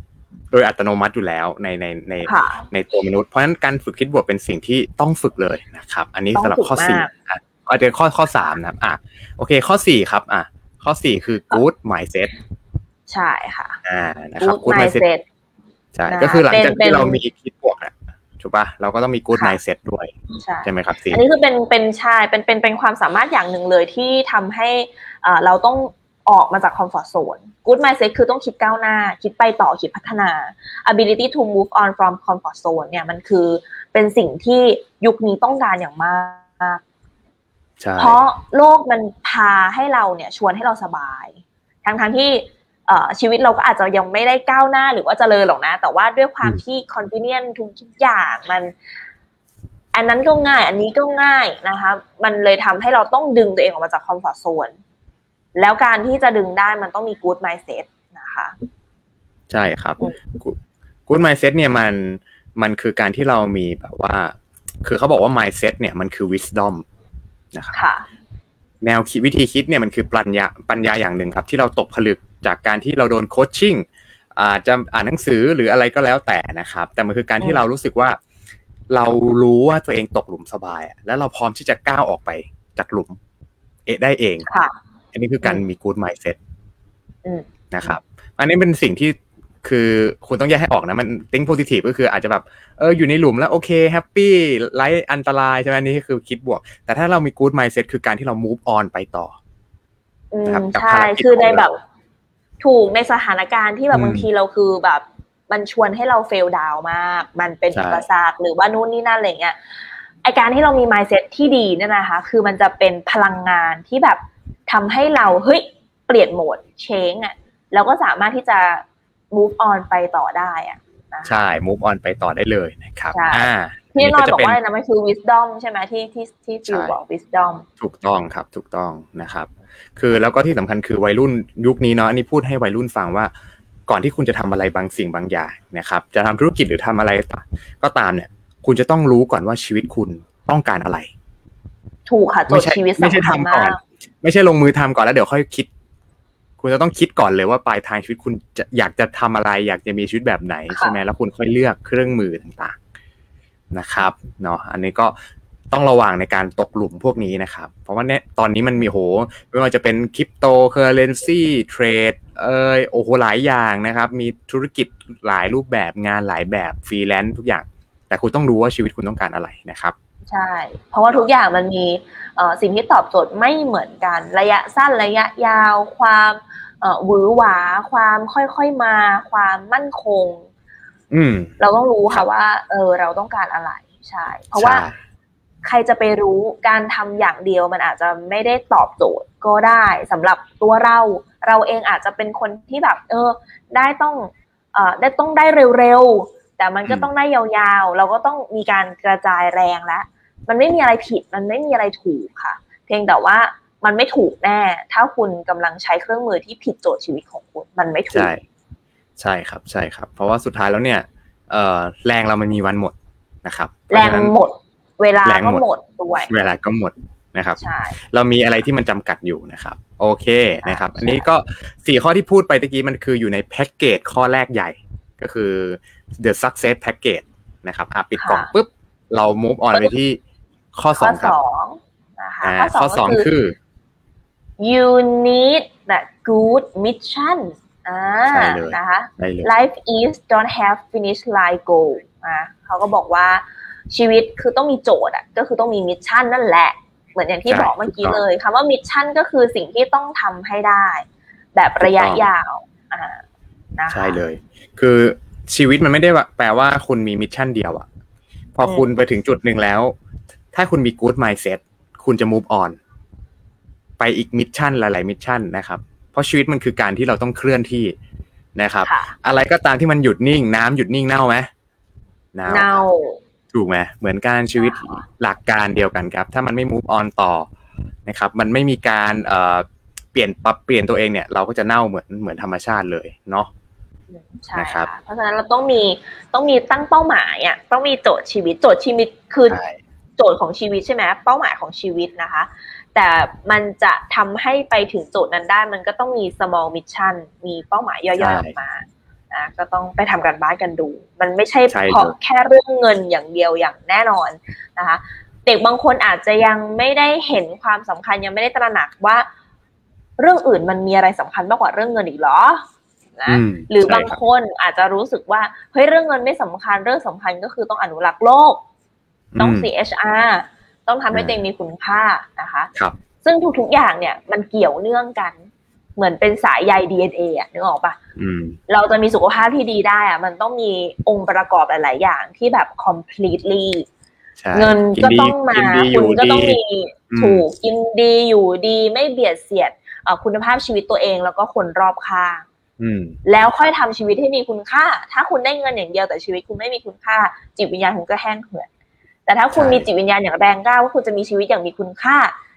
โดยอัตโนมัติอยู่แล้วในในในค่ะในตัวมนุษย์เพราะฉะนั้นการฝึกคิดบวกเป็นสิ่งที่ต้องฝึกเลยนะครับ อันนี้ต้องสำหรับข้อฝึกสี่มากอะก็จะข้อข้อสามนะครับอะโอเค ข้อสี่ครับอะข้อสี่คือ good mindset ใช่ค่ะอ่านะครับ good mindset ใช่นะก็คือหลังจากเป็นที่เราเป็นมีคิดบวกอะถูกป่ะเราก็ต้องมี good ค่ะ mindset ด้วยใช่ใช่ไหมครับซีอันนี้คือเป็นเป็นใช่เป็นเป็นเป็นความสามารถอย่างหนึ่งเลยที่ทำให้เอ่อเราต้อง ออกมาจากคอมฟอร์ z โซน good mindset คือต้องคิดก้าวหน้า คิดไปต่อคิดพัฒนา ability to move on from comfort zone เนี่ยมันคือเป็นสิ่งที่ยุคนี้ต้องการอย่างมากใช่เพราะโลกมันพาให้เราเนี่ยชวนให้เราสบาย ทั้งทั้งๆที่เอ่อชีวิตเราก็อาจจะยังไม่ได้ก้าวหน้าหรือว่าเจริญหรอกนะ แต่ว่าด้วยความที่ convenient ทุกทุกอย่างมัน อันนั้นก็ง่าย อันนี้ก็ง่ายนะคะ มันเลยทำให้เราต้องดึงตัวเองออกมาจากคอมฟอร์ z โซน แล้วการที่จะดึงได้มันต้องมี good mindset นะคะ ใช่ครับอืม Good- good mindset เนี่ยมันมันคือการที่เรามีแบบว่า คือเขาบอกว่า mindset เนี่ยมันคือ wisdom นะครับค่ะแนวคิดวิธีคิดเนี่ยมันคือปัญญาปัญญาอย่างหนึ่งครับ ที่เราตกผลึกจากการที่เราโดนโคชชิ่งอาจจะอ่านหนังสือหรืออะไรก็แล้วแต่นะครับ แต่มันคือการที่อืมเรารู้สึกว่า เรารู้ว่าตัวเองตกหลุมสบายอะแล้วเราพร้อมที่จะก้าวออกไปจากหลุม เอะได้เองค่ะ อันนี้คือการอืมมี good mindset อืมนะครับ อันนี้เป็นสิ่งที่คือคุณต้องแยกให้ออกนะ มัน think positive ก็คืออาจจะแบบเอออยู่ในหลุมแล้วโอเคแฮปปี้ไร้อันตรายใช่ไหมอันนี่คือคิดบวก แต่ถ้าเรามี good mindset คือการที่เรา move on ไปต่ออืมนะครับกับใช่ภารกิจคือในของแบเราบถูกในสถานการณ์ที่แบบอืมบางทีเราคือแบบมันชวนให้เราเฟลดาวมาก มันเป็นใช่อุปสรรคหรือว่านู่นนี่นั่นอะไรเงี้ยไอการที่เรามี mindset ที่ดีเนี่ยนะคะ คือมันจะเป็นพลังงานที่แบบ ทำให้เราเฮ้ยเปลี่ยนโหมดเชงอะแล้วก็สามารถที่จะ move on ไปต่อได้อะนะคะใช่ move on ไปต่อได้เลยนะครับใช่อ่าที่น้อยบอกเป็ว่าอะไรนะมันคือ wisdom ใช่ไหมที่ที่ที่ฟิวใช่บอก wisdom ถูกต้องครับถูกต้องนะครับ คือแล้วก็ที่สำคัญคือวัยรุ่นยุคนี้เนาะอันนี้พูดให้วัยรุ่นฟังว่า ก่อนที่คุณจะทำอะไรบางสิ่งบางอย่างนะครับ จะทำธุรกิจหรือทำอะไรก็ตามเนี่ย คุณจะต้องรู้ก่อนว่าชีวิตคุณต้องการอะไร ถูกค่ะโจไม่ทใช่ย์ชีวิตไม่ใช่สำคัญทำก่อมานก ไม่ใช่ลงมือทำก่อนแล้วเดี๋ยวค่อยคิด คุณจะต้องคิดก่อนเลยว่าปลายทางชีวิตคุณจะอยากจะทำอะไร อยากจะมีชีวิตแบบไหนค่ะใช่ไหมแล้วคุณค่อยเลือกเครื่องมือต่างๆนะครับเนาะอันนี้ก็ต้องระวังในการตกหลุมพวกนี้นะครับ เพราะว่าเนี่ยตอนนี้มันมีโหไม่ว่าจะเป็นคริปโตเคอเรนซีเทรดเอยโอ้โหหลายอย่างนะครับ มีธุรกิจหลายรูปแบบงานหลายแบบฟรีแลนซ์ทุกอย่าง แต่คุณต้องรู้ว่าชีวิตคุณต้องการอะไรนะครับ ใช่ เพราะว่าทุกอย่างมันมีเอ่อ สิ่งที่ตอบโจทย์ไม่เหมือนกัน ระยะสั้นระยะยาว ความเอ่อหวือหวา ความค่อยๆมา ความมั่นคงอืมเราต้องรู้ครัค่ะบว่า เออ เราต้องการอะไรใช่เพราะว่าใช่ใครจะไปรู้การทำอย่างเดียวมันอาจจะไม่ได้ตอบโจทย์ก็ได้สำหรับตัวเรา เราเองอาจจะเป็นคนที่แบบ เออ ได้ต้องเอ่อได้ต้องได้เร็วๆแต่มันก็อืมต้องได้ยาวๆ เราก็ต้องมีการกระจายแรงแล้ว มันไม่มีอะไรผิด มันไม่มีอะไรถูกค่ะ เพียงแต่ว่ามันไม่ถูกแน่ ถ้าคุณกำลังใช้เครื่องมือที่ผิดโจทย์ชีวิตของคุณ มันไม่ถูก ใช่ ใช่ครับ ใช่ครับ เพราะว่าสุดท้ายแล้วเนี่ยเอ่อแรงเรามันมีวันหมดนะครับ แรงเพาะฉะนั้นหมด เวลาแรงก็หมดหมดด้วย เวลาก็หมดนะครับใช่เรามีอะไรที่มันจำกัดอยู่นะครับ โอเคนะครับใช่อันนี้ก็สี่ข้อที่พูดไปตะกี้มันคืออยู่ในแพ็กเกจข้อแรกใหญ่ ก็คือ the success package นะครับอะปิดกล่องปุ๊บ เรา move on ไปที่ ข้อสข้อองครับสองนะคะอ่าข้ข้ออสสอองงก็คือคือ you need that good mission อ่าใช่เลยนะคะได้เลย life is don't have finish line goal อะเขาก็บอกว่าชีวิตคือต้องมีโจทย์อะก็คือต้องมี mission นั่นแหละ เหมือนอย่างที่ใช่บอกเมื่อกี้ถูกต้องเลยคำว่า mission ก็คือสิ่งที่ต้องทำให้ได้ แบบระยะถูกต้องยาวอ่านะคะใช่เลย คือชีวิตมันไม่ได้ว่าแปลว่าคุณมี mission เดียวอะพอคุณไปถึงจุดหนึ่งแล้ว ถ้าคุณมี good mindset คุณจะ move on ไปอีก mission หลาย ๆ mission นะครับ เพราะชีวิตมันคือการที่เราต้องเคลื่อนที่นะครับค่ะอะไรก็ตามที่มันหยุดนิ่ง น้ำหยุดนิ่งเน่าไหมเน่าเน่าถูกไหมเหมือนการชีวิตค่ะหลักการเดียวกันครับ ถ้ามันไม่ move on ต่อนะครับ มันไม่มีการเอ่อเปลี่ยนปรับเปลี่ยนตัวเองเนี่ย เราก็จะเน่าเหมือนเหมือนธรรมชาติเลยเนาะใช่นะครับค่ะเพราะฉะนั้นเราต้องมีต้องมีตั้งเป้าหมายอะต้องมีโจทย์ชีวิตโจทย์ชีวิตคือใช่โจทย์ของชีวิตใช่ไหมเป้าหมายของชีวิตนะคะ แต่มันจะทำให้ไปถึงโจทย์นั้นได้ มันก็ต้องมี small mission มีเป้าหมายย่อยๆออกมาอะก็ต้องไปทำกันบ้านกันดู มันไม่ใช่ใช่เพราะเลยแค่เรื่องเงินอย่างเดียวอย่างแน่นอนนะคะ เด็กบางคนอาจจะยังไม่ได้เห็นความสำคัญยังไม่ได้ตระหนักว่า เรื่องอื่นมันมีอะไรสำคัญมากกว่าเรื่องเงินอีกเหรอนะอืมหรือใช่บางครับคนอาจจะรู้สึกว่าเฮ้ยเรื่องเงินไม่สำคัญเรื่องสำคัญก็คือต้องอนุรักษ์โลก ต้องอืม CHR ต้องทำให้อืมตัวเองมีคุณค่านะคะครับซึ่งทุกๆอย่างเนี่ยมันเกี่ยวเนื่องกันเหมือนเป็นสายใย DNA อะนึกออกปะอืมเราจะมีสุขภาพที่ดีได้อะ มันต้องมีองค์ประกอบหลาย ๆ อย่างที่แบบ completely ใช่เงินก็ดีต้องมากินดีอคุณยู่ก็ดีต้องมีอืมถูกกินดีอยู่ดีไม่เบียดเสียดเอ่อคุณภาพชีวิตตัวเองแล้วก็คนรอบข้างอืมแล้วค่อยทำชีวิตให้มีคุณค่า ถ้าคุณได้เงินอย่างเดียวแต่ชีวิตคุณไม่มีคุณค่า จิตวิญญาณคุณก็แห้งเหือด แต่ถ้าคุณใช่มีจิตวิญญาณอย่างแรงกล้าว่าคุณจะมีชีวิตอย่างมีคุณค่า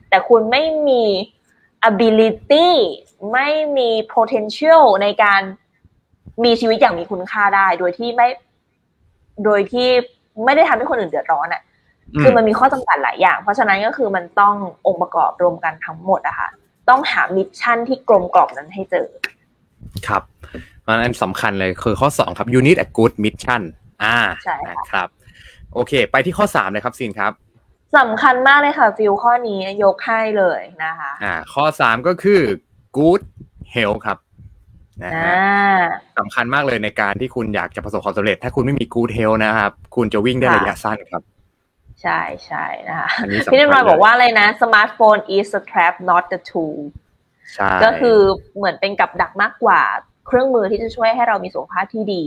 แต่คุณไม่มี ability ไม่มี potential ในการมีชีวิตอย่างมีคุณค่าได้ โดยที่ไม่ โดยที่ไม่ได้ทำให้คนอื่นเดือดร้อนอะ คือมันมีข้อจำกัดหลายอย่าง เพราะฉะนั้นก็คือมันต้ององค์ประกอบรวมกันทั้งหมดอะค่ะ ต้องหามิชชั่นที่กลมกล่อมนั้นให้เจอ ครับเพราะฉะนั้นสำคัญเลยคือข้อสองครับ you need a good mission อ่าใช่ค่ะนะครับ โอเค ไปที่ข้อสามเลยครับซีนครับสำคัญมากเลยค่ะฟิลข้อนี้ยกให้เลยนะคะอ่าข้อสามก็คือ good health ครับนะอ่ฮะาสำคัญมากเลยในการที่คุณอยากจะประสบความสำเร็จ ถ้าคุณไม่มี good health นะครับ คุณจะวิ่งได้ค่ะระยะสั้นครับ ใช่ใช่นะคะอันนี้สำคัญพี่นิมรอยเลยบอกว่าอะไรนะ smartphone is a trap not the tool ใช่ก็คือเหมือนเป็นกับดักมากกว่าเครื่องมือที่จะช่วยให้เรามีสุขภาพที่ดี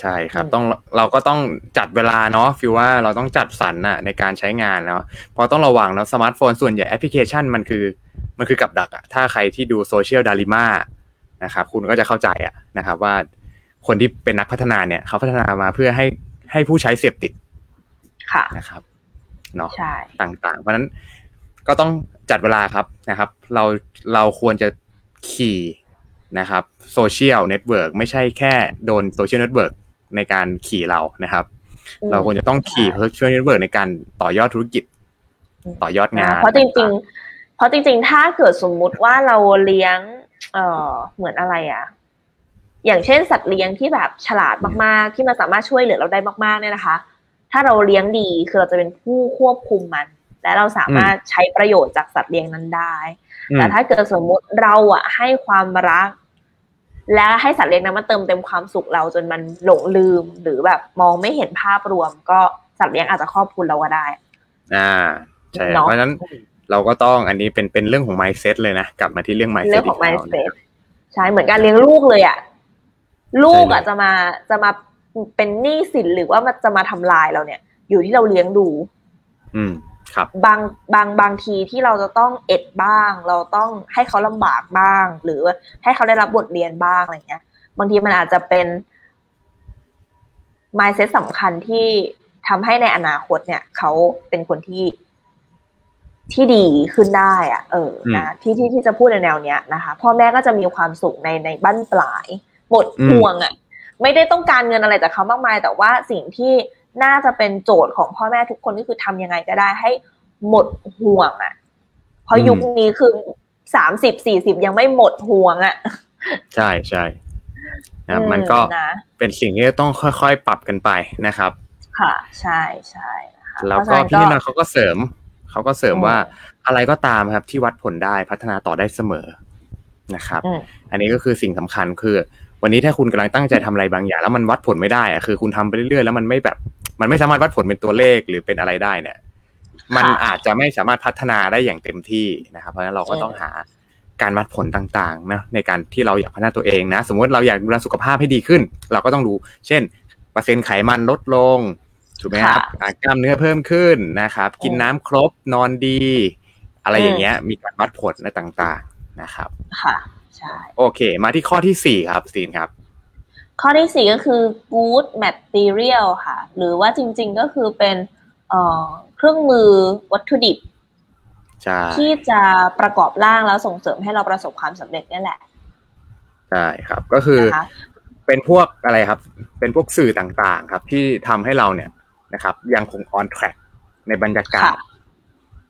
ใช่ครับอืมต้องเราก็ต้องจัดเวลาเนาะฟิวว่าเราต้องจัดสรรน่ะในการใช้งานเนาะเพราะต้องระวังเนาะสมาร์ทโฟนส่วนใหญ่แอปพลิเคชันมันคือมันคือกับดักอะถ้าใครที่ดู Social Dilemma นะครับคุณก็จะเข้าใจอะนะครับว่าคนที่เป็นนักพัฒนาเนี่ยเขาพัฒนามาเพื่อให้ให้ผู้ใช้เสพติดค่ะนะครับเนาะใช่ต่างๆ เพราะฉะนั้นก็ต้องจัดเวลาครับนะครับ เราเราควรจะขี่ นะครับโซเชียลเน็ตเวิร์กไม่ใช่แค่โดนโซเชียลเน็ตเวิร์กในการขี่เรานะครับอืมเราควรจะต้องขี่โซเชียลเน็ตเวิร์กในการต่อยอดธุรกิจ ต่อยอดงานเพราะจริง ๆ เพราะจริง ๆ ถ้าเกิดสมมุติว่าเราเลี้ยง เอ่อเหมือนอะไรอะอย่างเช่นสัตว์เลี้ยงที่แบบฉลาดมากๆ ที่มันสามารถช่วยเหลือเราได้มากๆเนี่ยนะคะ ถ้าเราเลี้ยงดีคือเราจะเป็นผู้ควบคุมมัน และเราสามารถใช้ประโยชน์จากสัตว์เลี้ยงนั้นได้อืมแต่ถ้าเกิดสมมุติเราอะให้ความรัก และให้สัตว์เลี้ยงนั้นมาเติมเต็มความสุขเราจนมันหลงลืม หรือแบบมองไม่เห็นภาพรวม ก็สัตว์เลี้ยงอาจจะครอบคลุมเราก็ได้ อ่าใช่เนาะเพราะฉะนั้นเราก็ต้องอันนี้เป็นเป็นเรื่องของ mindset เลยนะกลับมาที่เรื่อง mindset เรื่องของกแล้ว mindset ใช่เหมือนการเลี้ยงลูกเลยอะลูกอะจะมาจะมาเป็นหนี้สินหรือว่ามันจะมาทำลายเราเนี่ย อยู่ที่เราเลี้ยงดู อืมครั บบางบางบางทีที่เราจะต้องเอ็ดบ้าง เราต้องให้เขาลำบากบ้าง หรือให้เขาได้รับบทเรียนบ้างอะไรเงี้ย บางทีมันอาจจะเป็น mindset สำคัญที่ทำให้ในอนาคตเนี่ยเขาเป็นคนที่ที่ดีขึ้นได้อะเออนะที่ที่ที่จะพูดในแนวเนี้ยนะคะพ่อแม่ก็จะมีความสุขในในบ้านปลายหมดห่วงอะ่ะ ไม่ได้ต้องการเงินอะไรจากเขามากมาย แต่ว่าสิ่งที่ น่าจะเป็นโจทย์ของพ่อแม่ทุกคนก็คือทำยังไงก็ได้ให้หมดห่วงอะ่ะ เพราะยุคนี้คือสามสิบสี่สิบยังไม่หมดห่วงอะ่ะ ใช่ใช่นะครับมันก็นะเป็นสิ่งที่ต้องค่อยๆ ปรับกันไปนะครับ ค่ะ ใช่ใช่นะคะแล้วก็เพราะฉะพี่นั้นนินาเขาก็เสริมเขาก็เสริมอืมว่าอะไรก็ตามครับที่วัดผลได้พัฒนาต่อได้เสมอนะครับอืมอันนี้ก็คือสิ่งสำคัญคือ วันนี้ถ้าคุณกำลังตั้งใจทำอะไรบางอย่าง แล้วมันวัดผลไม่ได้อะคือคุณทำไปเรื่อยๆแล้วมันไม่แบบ มันไม่สามารถวัดผลเป็นตัวเลขหรือเป็นอะไรได้เนี่ย มันอาจจะไม่สามารถพัฒนาได้อย่างเต็มที่นะครับ เพราะฉะนั้นเราก็ต้องหาการวัดผลต่างๆนะในการที่เราอยากพัฒนาตัวเองนะ สมมติเราอยากดูแลสุขภาพให้ดีขึ้น เราก็ต้องดู เช่นเปอร์เซ็นต์ไขมันลดลงถูกไหมครับอ่ากล้ามเนื้อเพิ่มขึ้นนะครับ กินน้ำครบนอนดี อะไรอย่างเงี้ย มีการวัดผลอะไรต่างๆนะครับ ค่ะใช่โอเค มาที่ข้อที่สี่ครับซีนครับ ข้อที่สี่ก็คือ good material ค่ะ หรือว่าจริง ๆ ก็คือเป็นเอ่อเครื่องมือวัตถุดิบใช่ที่จะประกอบร่างแล้วส่งเสริมให้เราประสบความสำเร็จนี่แหละใช่ครับก็คือนะคะเป็นพวกอะไรครับ เป็นพวกสื่อต่างๆ ครับ ที่ทำให้เราเนี่ยนะครับ ยังคง on track ในบรรยากาศค่ะ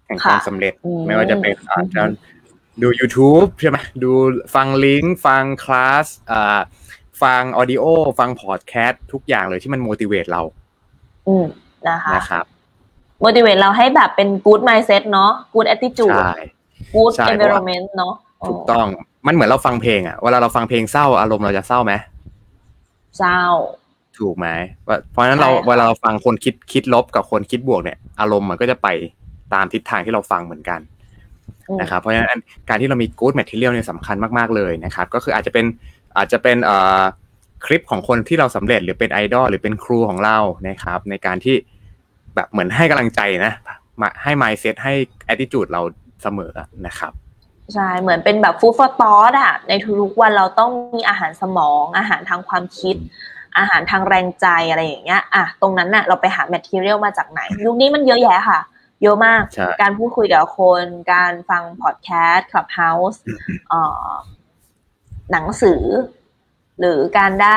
แห่งความค่ะสำเร็จอืมไม่ว่าจะเป็นอาจจะดู YouTube ใช่ไหมดูฟังลิงก์ฟังคลาสอ่า ฟังออดิโอ ฟังพอดแคสต์ทุกอย่างเลยที่มัน motivate เรา อืมนะคะนะครับ motivate เราให้แบบเป็น good mindset เนาะ good attitude ใช่ good ใช่ environment เนาะถูกต้องมันเหมือนเราฟังเพลงอะเวลาเราฟังเพลงเศร้าอารมณ์เราจะเศร้าไหมเจ้า ถูกไหมว่าเพราะฉะนั้นเราใช่ค่ะเวลาเราฟังคนคิดคิดลบกับคนคิดบวกเนี่ย อารมณ์มันก็จะไปตามทิศทางที่เราฟังเหมือนกันอืมนะครับเพราะฉะนั้นการที่เรามี good material เนี่ยสำคัญมากๆเลยนะครับ ก็คืออาจจะเป็น อาจจะเป็นเอ่อคลิปของคนที่เราสำเร็จหรือเป็นไอดอลหรือเป็นครูของเรานะครับ ในการที่แบบเหมือนให้กำลังใจนะมาให้ mindset ให้ attitude เราเสมอนะครับใช่เหมือนเป็นแบบ food for thought อะในทุกๆวันเราต้องมีอาหารสมอง อาหารทางความคิด อาหารทางแรงใจอะไรอย่างเงี้ยอะตรงนั้นน่ะเราไปหา material มาจากไหน ยุคนี้มันเยอะแยะค่ะ เยอะมากใช่การพูดคุยกับคน การฟังพอดแคสต์ Clubhouse เอ่อ หนังสือ หรือการได้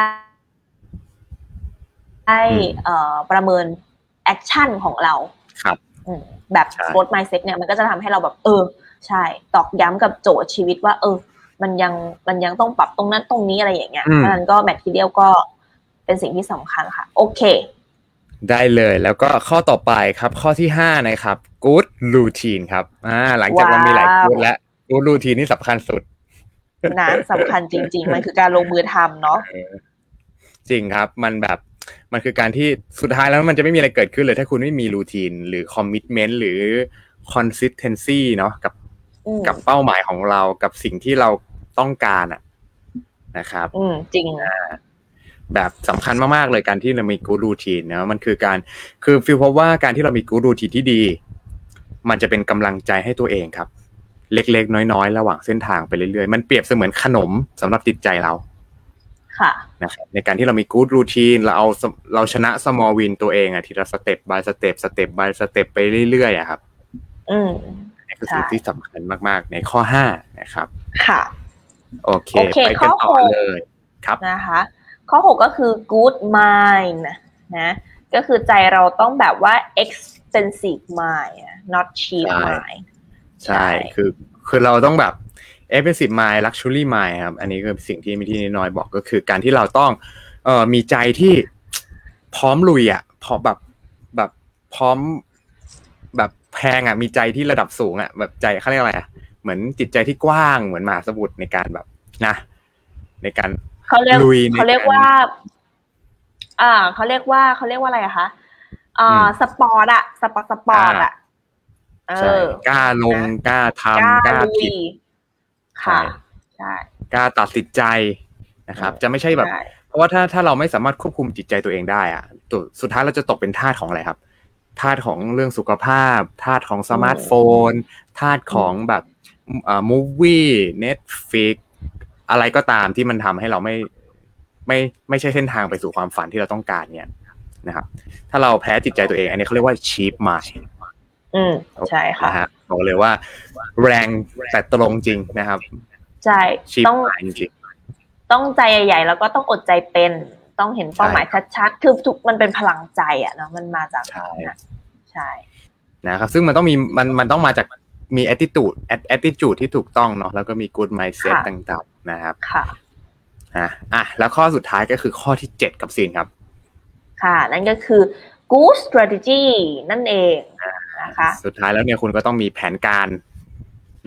ได้เอ่อประเมิน action ของเราครับอืมแบบใช่ growth mindset เนี่ยมันก็จะทำให้เราแบบ เออ ใช่ ตอกย้ำกับโจทย์ชีวิตว่า เออ มันยังมันยังต้องปรับตรงนั้นตรงนี้อะไรอย่างเงี้ยอืมเพราะฉะนั้นก็ material ก็เป็นสิ่งที่สำคัญค่ะ โอเค ได้เลยแล้วก็ข้อต่อไปครับ ข้อที่ห้านะครับ good routine ครับอ่าหลังจากเรามีหลายว้าว good แล้ว good routine นี่สำคัญสุด นะสำคัญจริง ๆ มันคือการลงมือทำเนาะเออจริงครับ มันแบบมันคือการที่สุดท้ายแล้วมันจะไม่มีอะไรเกิดขึ้นเลย ถ้าคุณไม่มี routine หรือ commitment หรือ consistency เนาะกับอืมกับเป้าหมายของเรากับสิ่งที่เราต้องการอะนะครับ อืมจริงแบบสำคัญมากๆเลยการที่เรามี good routine นะมันคือการคือฟิลพบว่าการที่เรามี good routine ที่ดี มันจะเป็นกำลังใจให้ตัวเองครับ เล็ก ๆ น้อย ๆ ระหว่างเส้นทางไปเรื่อยๆ มันเปรียบเสมือนขนมสำหรับจิตใจเราค่ะนะครับในการที่เรามี good routine เราเอาสเราชนะ small win ตัวเองอะทีละสเต็ป by สเต็ปสเต็ป by สเต็ปไปเรื่อยๆอะครับ อืมนี่คือสิ่งใช่ที่สำคัญมาก ๆ ในข้อห้านะครับ ค่ะ โอเคโอเคไปกันข้ต่ออหกเลยครับนะคะ ข้อ6ก็คือ good mind นะก็คือใจเราต้องแบบว่า expensive mind อะ not cheap ใช่ mind ใช่ คือคือเราต้องแบบ expensive mind luxury mind ครับ อันนี้คือสิ่งที่มิที่น้อยบอกก็คือ การที่เราต้องเอ่อมีใจที่พร้อมลุยอะพร้อมแบบแบบพร้อมแบบแพงอะมีใจที่ระดับสูงอะแบบใจเขาเรียกอะไรอะเหมือนจิตใจที่กว้างเหมือนมหาสมุทรในการแบบนะ ในการเขาเรียกลุยในเขาเรียกว่า อ่าเขาเรียกว่าเขาเรียกว่าอะไรอะคะอ่าสปอร์ตอะสปอร์ตสปอร์ตอะเอ ใช่อกล้าลงนะกล้ากล้าทำกล้าลุผิยดค่ะใช่ใช่กล้าตัดสินใจนะครับ จะไม่ใช่แบบใช่เพราะว่าถ้าถ้าเราไม่สามารถควบคุมจิตใจตัวเองได้อะตัวสุดท้ายเราจะตกเป็นทาสของอะไรครับทาสของเรื่องสุขภาพทาสของสมาร์ทโฟนทาสของแบบอ่ามูฟวี่เน็ตฟิกอะไรก็ตามที่มันทำให้เราไม่ไม่ไม่ใช่เส้นทางไปสู่ความฝันที่เราต้องการเนี่ยนะครับ ถ้าเราแพ้จิตใจตัวเอง อันนี้เขาเรียกว่า cheap mind อืมใช่ค่ะนะฮะบอกเลยว่า แรงแต่ตรงจริงนะครับใช่ cheap ต้อง mind จริงต้องใจใหญ่ ๆ แล้วก็ต้องอดใจเป็นต้องเห็นเป้าหมายชัดๆ คือทุกมันเป็นพลังใจอะเนาะมันมาจากใช่นั้นใช่นะครับซึ่งมันต้องมีมันมันต้องมาจากมี attitude at- attitude ที่ถูกต้องเนาะแล้วก็มี good mindset ต่างๆนะครับค่ะอะอะแล้วข้อสุดท้ายก็คือข้อที่7กับซีนครับ ค่ะ นั่นก็คือ good strategy นั่นเอง นะคะ สุดท้ายแล้วเนี่ยคุณก็ต้องมีแผนการ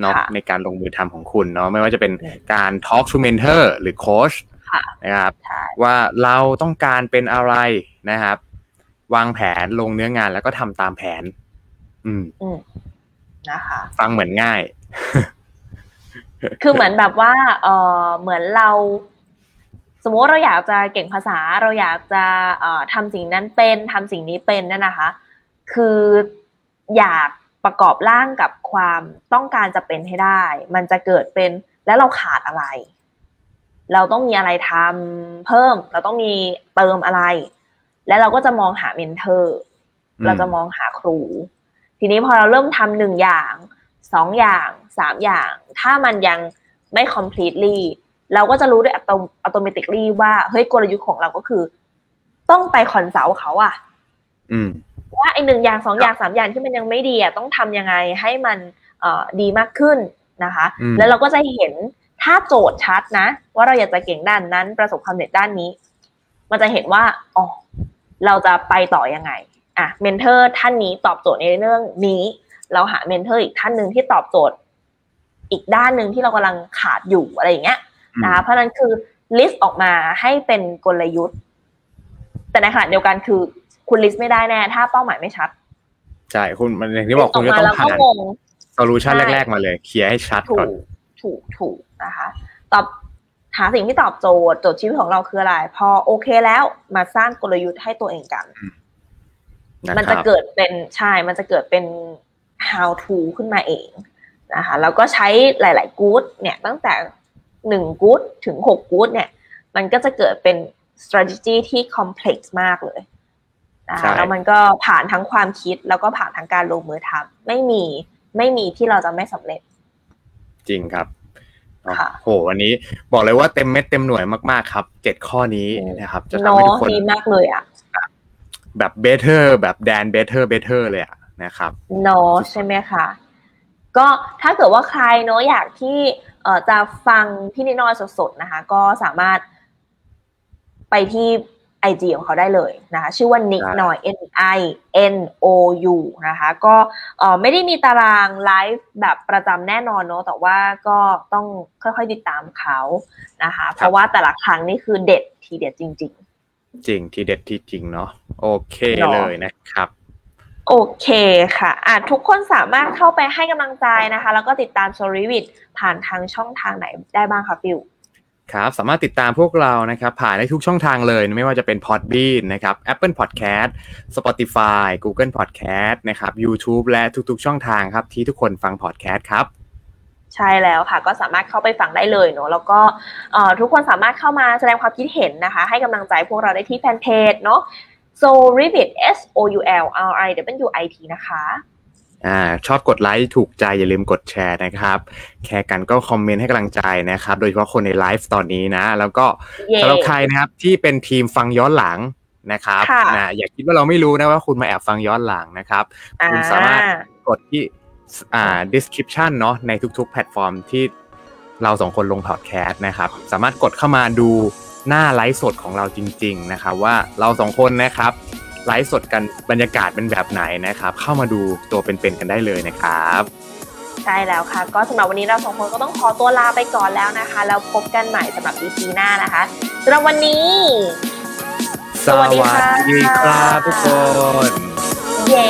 เนาะค่ะในการลงมือทำของคุณเนาะไม่ว่าจะเป็นอืมการ talk to mentor หรือ coach ค่ะนะครับใช่ว่าเราต้องการเป็นอะไรนะครับ วางแผนลงเนื้องานแล้วก็ทำตามแผนอืมอืมนะคะฟังเหมือนง่าย คือเหมือนแบบว่า เออเหมือนเรา สมมติว่าเราอยากจะเก่งภาษาเราอยากจะเอ่อทำสิ่งนั้นเป็นทำสิ่งนี้เป็นนั่นนะคะ คือ อยากประกอบร่างกับความต้องการจะเป็นให้ได้ มันจะเกิดเป็นแล้วเราขาดอะไร เราต้องมีอะไรทำเพิ่ม เราต้องมีเติมอะไร แล้วเราก็จะมองหาเมนเทอร์อืมเราจะมองหาครู ทีนี้พอเราเริ่มทำหนึ่งอย่างสองอย่างสามอย่าง ถ้ามันยังไม่ completely เราก็จะรู้ด้วยอัตโนอัตโนมัติว่า เฮ้ยกลยุทธ์ของเราก็คือ ต้องไปคอนซัลท์เขาอะอืม ว่าไอหนึ่งอย่างสองอย่างสามอย่างที่มันยังไม่ดีอะต้องทำยังไงให้มันเอ่อดีมากขึ้นนะคะอืมแล้วเราก็จะเห็นถ้าโจทย์ชัดนะ ว่าเราอยากจะเก่งด้านนั้นประสบความสำเร็จด้านนี้ มันจะเห็นว่าอ๋อเราจะไปต่อยังไงอะ mentor ท่านนี้ตอบโจทย์ในเรื่องนี้ เราหา mentor อีกท่านหนึ่งที่ตอบโจทย์ อีกด้านหนึ่งที่เรากำลังขาดอยู่อะไรอย่างเงี้ยนะคะเพราะฉะนั้นคือ list ออกมาให้เป็นกลยุทธ์ แต่ในขณะเดียวกันคือ คุณ list ไม่ได้แน่ ถ้าเป้าหมายไม่ชัด ใช่ คุณมันอย่างที่บอกคุณลิจะสต์ต้องแล้วผ่าก็นงงโซลูชันใช่แรก ๆ มาเลย เคลียร์ให้ชัดถูก่อนกถูก ถูก นะคะ ตอบหาสิ่งที่ตอบโจทย์ โจทย์ชีวิตของเราคืออะไร พอโอเคแล้วมาสร้างกลยุทธ์ให้ตัวเองกันนะมันครัจะบเกิดเป็นใช่ มันจะเกิดเป็น how to ขึ้นมาเองนะคะ แล้วก็ใช้หลายๆ good เนี่ยตั้งแต่หนึ่ง good ถึงหก good เนี่ย มันก็จะเกิดเป็น strategy ที่ complex มากเลย นะใช่คะแล้วมันก็ผ่านทั้งความคิดแล้วก็ผ่านทั้งการลงมือทำไม่มีไม่มีที่เราจะไม่สำเร็จ จริงครับค่ะโหวันนี้บอกเลยว่าเต็มเม็ดเต็มหน่วยมากๆครับเจ็ดข้อนี้อืมนะครับ จะทำเนาให้ทุกะคนดีมากเลยอะแบบ better แบบ dan better better เลยอะนะครับเนาะใช่ไหมคะก็ถ้าเกิดว่าใครเนาะอยากที่เอ่อจะฟังพี่นิดน้อยสดๆนะคะ ก็สามารถไปที่ ไอจีของเขาได้เลยนะคะชื่อว่านิกหน่อย N I N O U นะคะก็เอ่อไม่ได้มีตารางไลฟ์แบบประจำแน่นอนเนาะแต่ว่าก็ต้องค่อยๆติดตามเขานะคะเพราะว่าแต่ละครั้งนี่คือเด็ดทีเด็ดจริง ๆ จริงที่เด็ดที่จริงเนาะโอเคเนาะเลยนะครับโอเคค่ะอะ ทุกคนสามารถเข้าไปให้กำลังใจนะคะ แล้วก็ติดตาม s o r y w i t ผ่านทางช่องทางไหนได้บ้างคะฟิว ครับสามารถติดตามพวกเรานะครับผ่านได้ทุกช่องทางเลย ไม่ว่าจะเป็น Podbean นะครับ Apple Podcast Spotify Google Podcast นะครับ YouTube และทุกๆ ช่องทางครับ ที่ทุกคนฟัง podcast ครับใช่แล้วค่ะ ก็สามารถเข้าไปฟังได้เลยเนาะแล้วก็ทุกคนสามารถเข้ามาแสดงความคิดเห็นนะคะ ให้กำลังใจพวกเราได้ที่แฟนเพจเนาะ so r i v i t s o u l r i w i t นะคะ อ่าชอบกดไลค์ถูกใจอย่าลืมกดแชร์นะครับแค่กันก็คอมเมนต์ให้กำลังใจนะครับ โดยเฉพาะคนในไลฟ์ตอนนี้นะ แล้วก็เย้สำหรับใครนะครับที่เป็นทีมฟังย้อนหลังนะครับค่ะนะอย่าคิดว่าเราไม่รู้นะว่าคุณมาแอบฟังย้อนหลังนะครับ คุณสามารถกดที่อ่า description เนาะในทุกๆ แพลตฟอร์มที่เราสองคนลงพอดแคสต์นะครับ สามารถกดเข้ามาดูหน้าไลฟ์สดของเราจริง ๆ นะครับ ว่าเราสองคนนะครับ ไลฟ์สดกันบรรยากาศเป็นแบบไหนนะครับ เข้ามาดูตัวเป็นๆกันได้เลยนะครับใช่แล้วค่ะ ก็สำหรับวันนี้เราสองคนก็ต้องขอตัวลาไปก่อนแล้วนะคะ แล้วพบกันใหม่สำหรับ EP หน้านะคะสำหรับวันนี้ สวัสดีครับทุกคน เย้